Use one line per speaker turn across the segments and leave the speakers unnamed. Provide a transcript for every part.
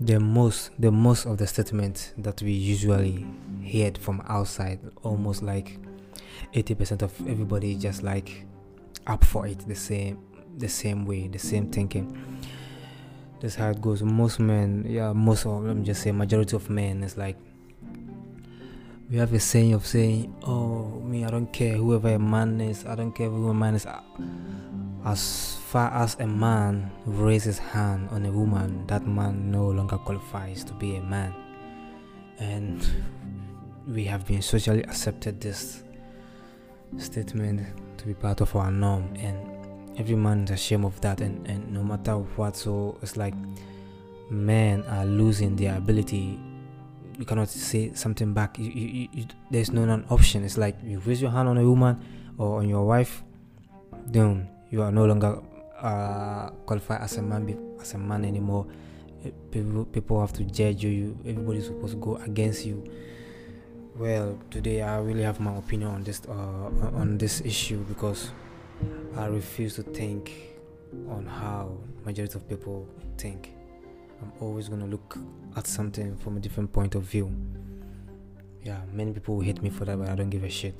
the most the most of the statements that we usually hear from outside almost like 80% of everybody just like up for it the same the same way the same thinking. That's how it goes. Most men yeah most of me just say majority of men is like we have a saying of saying oh me i don't care whoever a man is i don't care who a man is as far as a man raises hand on a woman that man no longer qualifies to be a man. And we have been socially accepted this statement to be part of our norm. And every man is ashamed of that. And, and no matter what so it's like men are losing their ability. You cannot say something back. You, you, you, there's no non option. It's like you raise your hand on a woman or on your wife then you are no longer uh, qualified as a man as a man anymore. People, people have to judge you everybody's supposed to go against you. Well today i really have my opinion on this uh, on this issue because i refuse to think on how majority of people think. I'm always to look at something from a different point of view. Yeah many people will hate me for that but i don't give a shit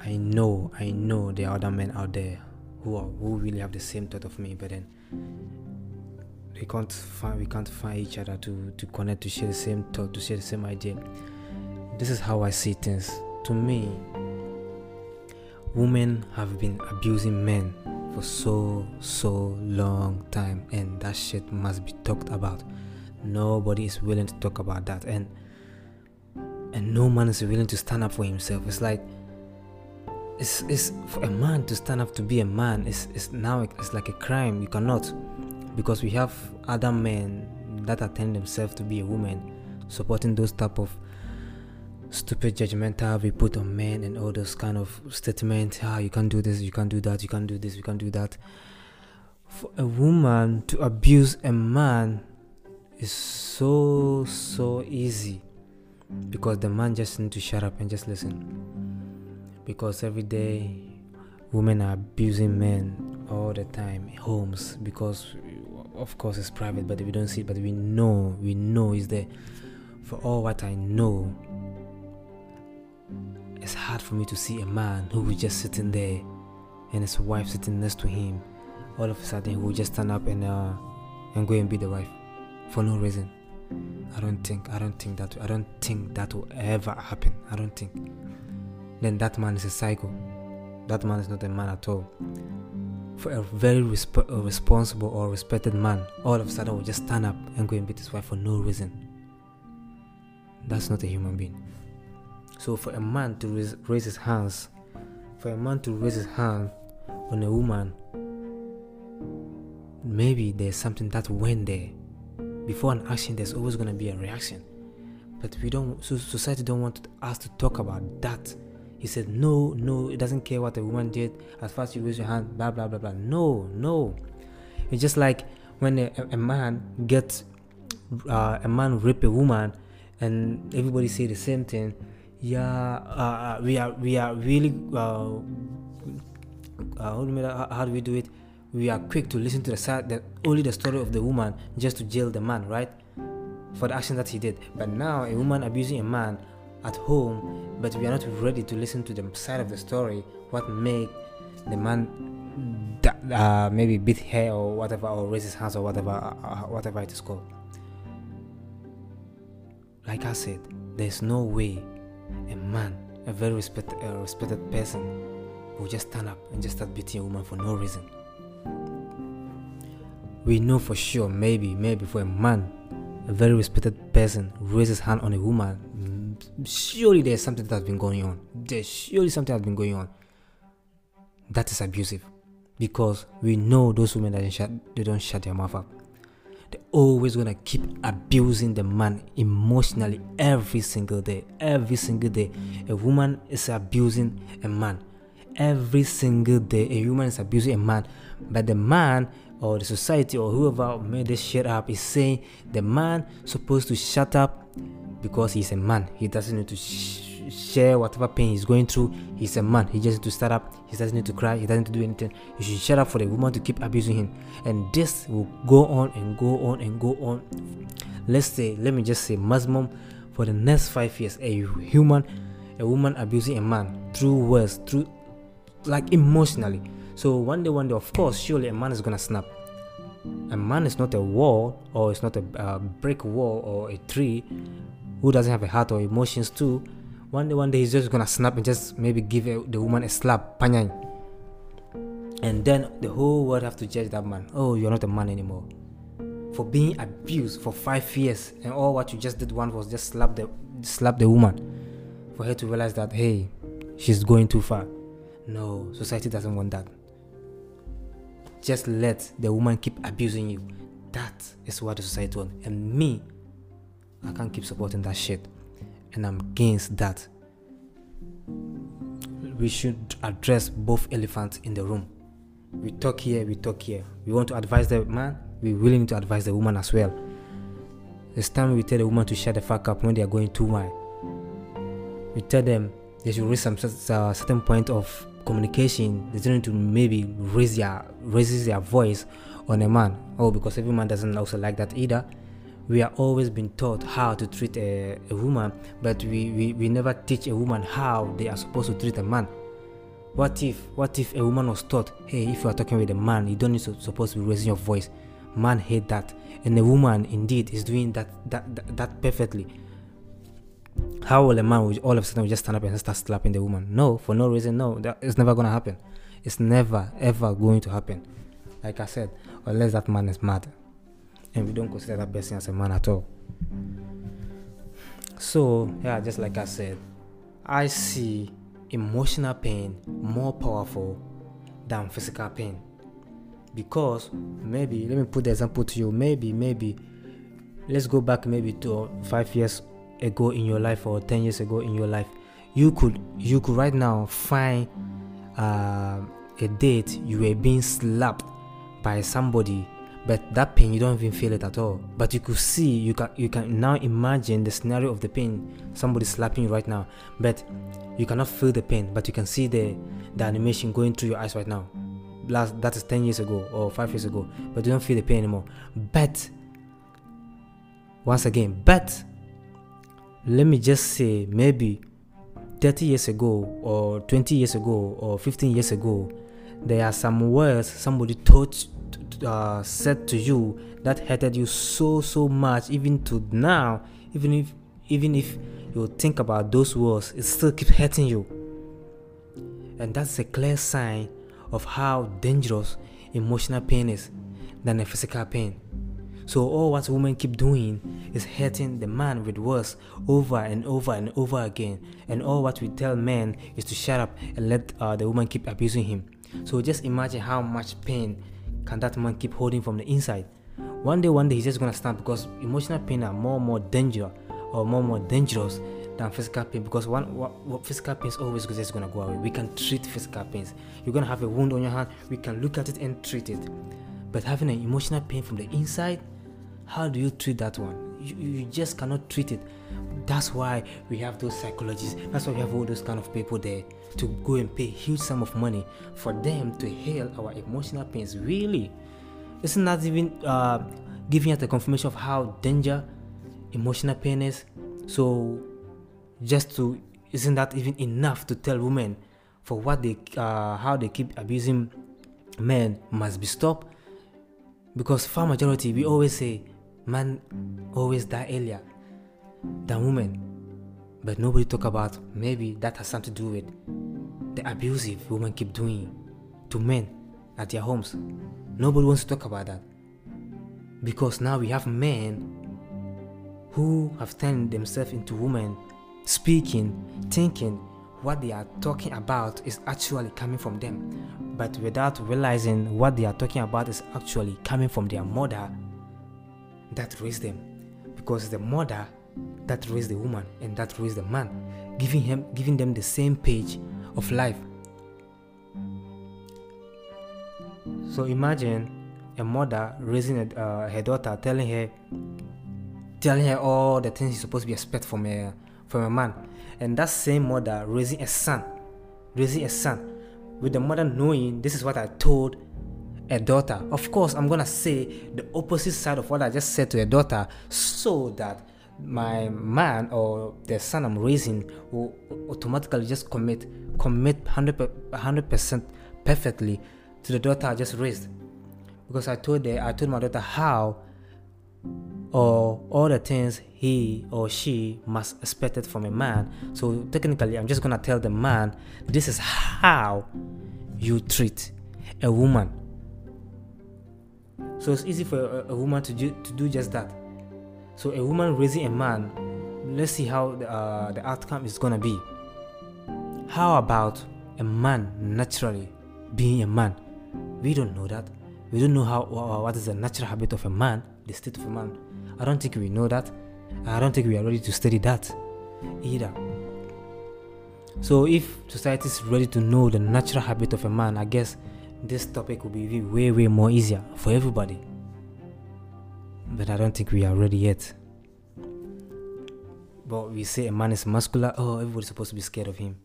i know i know there are other men out there who are who really have the same thought of me but then we can't find we can't find each other to to connect to share the same thought to share the same idea. This is how i see things. To me women have been abusing men for so so long time and that shit must be talked about. Nobody is willing to talk about that and and no man is willing to stand up for himself. It's like it's, it's for a man to stand up to be a man is, it's now it's like a crime. You cannot because we have other men that attend themselves to be a woman supporting those type of stupid judgmental we put on men and all those kind of statements. Ah you can't do this you can't do that you can't do this you can't do that. For a woman to abuse a man is so so easy because the man just need to shut up and just listen because every day women are abusing men all the time homes because of course it's private but we don't see it but we know we know it's there. For all what i know it's hard for me to see a man who was just sitting there and his wife sitting next to him. All of a sudden he will just stand up and uh, and go and be the wife. For no reason. I don't think i don't think that i don't think that will ever happen. I don't think then that man is a psycho that man is not a man at all for a very resp- responsible or respected man all of a sudden will just stand up and go and beat his wife for no reason that's not a human being so for a man to raise, raise his hands, for a man to raise his hand on a woman, maybe there's something that went there. Before an action, there's always gonna be a reaction. But we don't. So society don't want us to talk about that. He said, no, no, it doesn't care what a woman did. As far as you raise your hand, blah blah blah blah. No, no. It's just like when a, a man gets uh, a man rape a woman, and everybody say the same thing yeah uh, we are we are really uh, uh, how, do how do we do it we are quick to listen to the side that only the story of the woman just to jail the man right for the action that he did but now a woman abusing a man at home but we are not ready to listen to the side of the story what made the man uh, maybe beat her or whatever or raise his hands or whatever uh, whatever it is called like i said there's no way a man, a very respect, a respected person, will just stand up and just start beating a woman for no reason. We know for sure, maybe, maybe for a man, a very respected person raises hand on a woman, surely there's something that's been going on. There's surely something that's been going on. That is abusive, because we know those women that shut, they don't shut their mouth up they're always gonna keep abusing the man emotionally every single day. Every single day, a woman is abusing a man. Every single day, a woman is abusing a man, but the man or the society or whoever made this shit up is saying the man supposed to shut up because he's a man. He doesn't need to sh- share whatever pain he's going through. He's a man. He just need to start up. He doesn't need to cry. He doesn't need to do anything. You should shut up for the woman to keep abusing him. And this will go on and go on and go on. Let's say, let me just say, maximum for the next five years, a human, a woman abusing a man through words, through like emotionally. So one day, one day, of course, surely a man is gonna snap. A man is not a wall or it's not a uh, brick wall or a tree who doesn't have a heart or emotions too. One day, one day, he's just gonna snap and just maybe give a, the woman a slap, panyang. And then the whole world have to judge that man. Oh, you're not a man anymore. For being abused for five years, and all what you just did one was just slap the slap the woman. For her to realize that hey, she's going too far. No, society doesn't want that. Just let the woman keep abusing you. That is what the society wants. And me, I can't keep supporting that shit. And I'm against that. We should address both elephants in the room. We talk here, we talk here. We want to advise the man, we really need to advise the woman as well. It's time we tell the woman to shut the fuck up when they are going too high. We tell them they should reach some certain point of communication. They don't need to maybe raise their raises their voice on a man. Oh, because every man doesn't also like that either we are always been taught how to treat a, a woman, but we, we, we never teach a woman how they are supposed to treat a man. What if what if a woman was taught, hey, if you are talking with a man, you don't need to supposed to be raising your voice. Man hate that, and a woman indeed is doing that that that, that perfectly. How will a man will all of a sudden just stand up and start slapping the woman? No, for no reason. No, that is never gonna happen. It's never ever going to happen. Like I said, unless that man is mad and we don't consider that person as a man at all. So, yeah, just like I said, I see emotional pain more powerful than physical pain. Because maybe, let me put the example to you. Maybe, maybe, let's go back maybe to five years ago in your life or 10 years ago in your life. You could, you could right now find uh, a date you were being slapped by somebody but that pain you don't even feel it at all. But you could see you can you can now imagine the scenario of the pain. Somebody slapping you right now. But you cannot feel the pain but you can see the the animation going through your eyes right now. Last that is 10 years ago or 5 years ago. But you don't feel the pain anymore. But once again but let me just say maybe 30 years ago or 20 years ago or 15 years ago there are some words somebody taught uh, said to you that hurted you so so much even to now even if even if you think about those words it still keeps hurting you. And that's a clear sign of how dangerous emotional pain is than a physical pain. So all what women keep doing is hurting the man with words over and over and over again. And all what we tell men is to shut up and let uh, the woman keep abusing him. So just imagine how much pain can that man keep holding from the inside? One day, one day, he's just gonna snap because emotional pain are more more dangerous or more more dangerous than physical pain because one what, what physical pain is always just gonna go away. We can treat physical pains. You're gonna have a wound on your hand, we can look at it and treat it. But having an emotional pain from the inside, how do you treat that one? You, you just cannot treat it. That's why we have those psychologists. That's why we have all those kind of people there to go and pay huge sum of money for them to heal our emotional pains. Really, isn't that even uh, giving us a confirmation of how danger emotional pain is? So, just to isn't that even enough to tell women for what they uh, how they keep abusing men must be stopped? Because far majority we always say men always die earlier than women. But nobody talk about maybe that has something to do with the abusive women keep doing to men at their homes. Nobody wants to talk about that. Because now we have men who have turned themselves into women, speaking, thinking what they are talking about is actually coming from them. But without realizing what they are talking about is actually coming from their mother that raised them. Because the mother that raised the woman and that raised the man, giving him giving them the same page of life. So imagine a mother raising a, uh, her daughter, telling her, telling her all the things she's supposed to be expect from her, from a man, and that same mother raising a son, raising a son, with the mother knowing this is what I told a daughter. Of course, I'm gonna say the opposite side of what I just said to a daughter, so that my man or the son I'm raising will automatically just commit commit 100 percent perfectly to the daughter I just raised. Because I told her, I told my daughter how or all the things he or she must expect it from a man. So technically, I'm just gonna tell the man this is how you treat a woman. So it's easy for a, a woman to do, to do just that. So a woman raising a man, let's see how the, uh, the outcome is gonna be. How about a man naturally being a man? We don't know that. We don't know how what is the natural habit of a man, the state of a man. I don't think we know that. I don't think we are ready to study that either. So, if society is ready to know the natural habit of a man, I guess this topic will be way, way more easier for everybody. But I don't think we are ready yet. But we say a man is muscular, oh, everybody's supposed to be scared of him.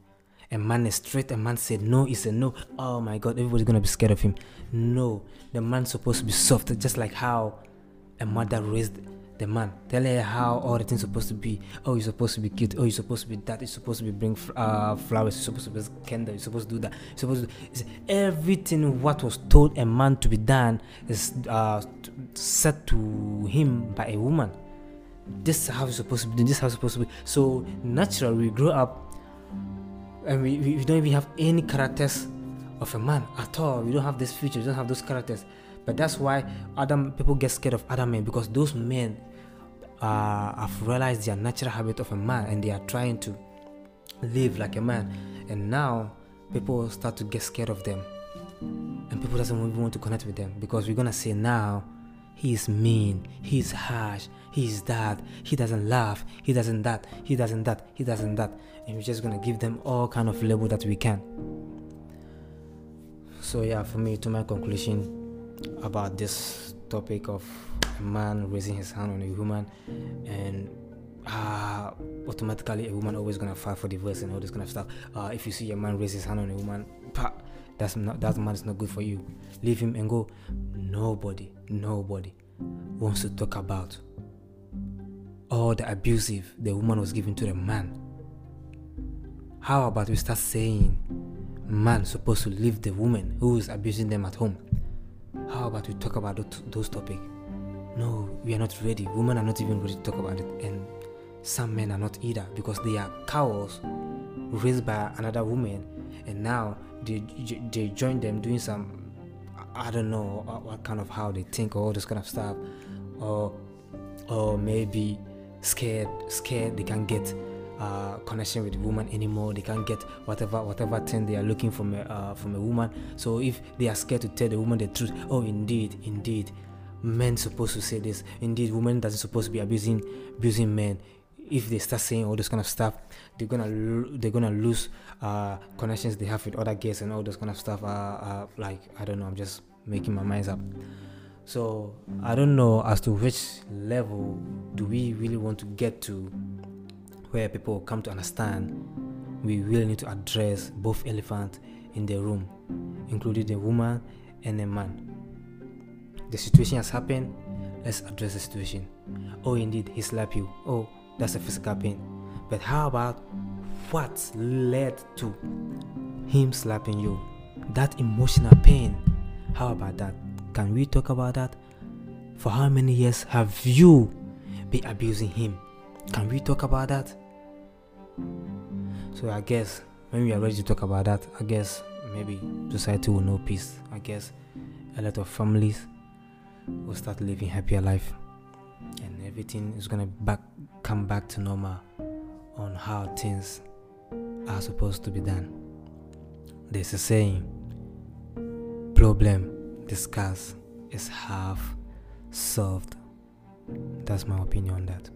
A man is straight, a man said no, he said no. Oh my god, everybody's gonna be scared of him. No, the man's supposed to be soft, just like how a mother raised the man. Tell her how all the things supposed to be. Oh, you're supposed to be cute. Oh, you're supposed to be that. You're supposed to be bring uh, flowers. You're supposed to be candle. You're supposed to do that. You're supposed to. everything what was told a man to be done is uh, said to him by a woman. This is how it's supposed to be. This is how it's supposed to be. So naturally, we grow up, and we, we, don't even have any characters of a man at all. We don't have this features. We don't have those characters. But that's why Adam people get scared of other men because those men uh, have realized their natural habit of a man and they are trying to live like a man. And now people start to get scared of them, and people doesn't even want to connect with them because we're gonna say now he's mean, he's harsh, he's that, he doesn't laugh, he doesn't that, he doesn't that, he doesn't that, and we're just gonna give them all kind of label that we can. So yeah, for me, to my conclusion, about this topic of a man raising his hand on a woman and uh, automatically a woman always gonna fight for divorce and all this kind of stuff. Uh, if you see a man raise his hand on a woman, pa, that's not that man is not good for you. Leave him and go. Nobody, nobody wants to talk about all the abusive the woman was giving to the man. How about we start saying man supposed to leave the woman who is abusing them at home? How about we talk about those topics? No, we are not ready. Women are not even ready to talk about it, and some men are not either because they are cows raised by another woman, and now they they join them doing some I don't know uh, what kind of how they think or all this kind of stuff, or or maybe scared scared they can't get uh, connection with woman anymore. They can't get whatever whatever thing they are looking from a uh, from a woman. So if they are scared to tell the woman the truth, oh indeed, indeed, men supposed to say this. Indeed, women doesn't supposed to be abusing abusing men. If they start saying all this kind of stuff, they're gonna they're gonna lose uh, connections they have with other guests and all this kind of stuff. Uh, uh, like I don't know, I'm just making my minds up. So I don't know as to which level do we really want to get to where people come to understand we really need to address both elephants in the room, including the woman and the man. The situation has happened, let's address the situation. Oh, indeed, he slapped you. Oh, that's a physical pain. But how about what led to him slapping you? That emotional pain. How about that? Can we talk about that? For how many years have you been abusing him? Can we talk about that? So I guess when we are ready to talk about that, I guess maybe society will know peace. I guess a lot of families will start living happier life, and everything is gonna back come back to normal on how things are supposed to be done. There's a saying: problem discussed is half solved. That's my opinion on that.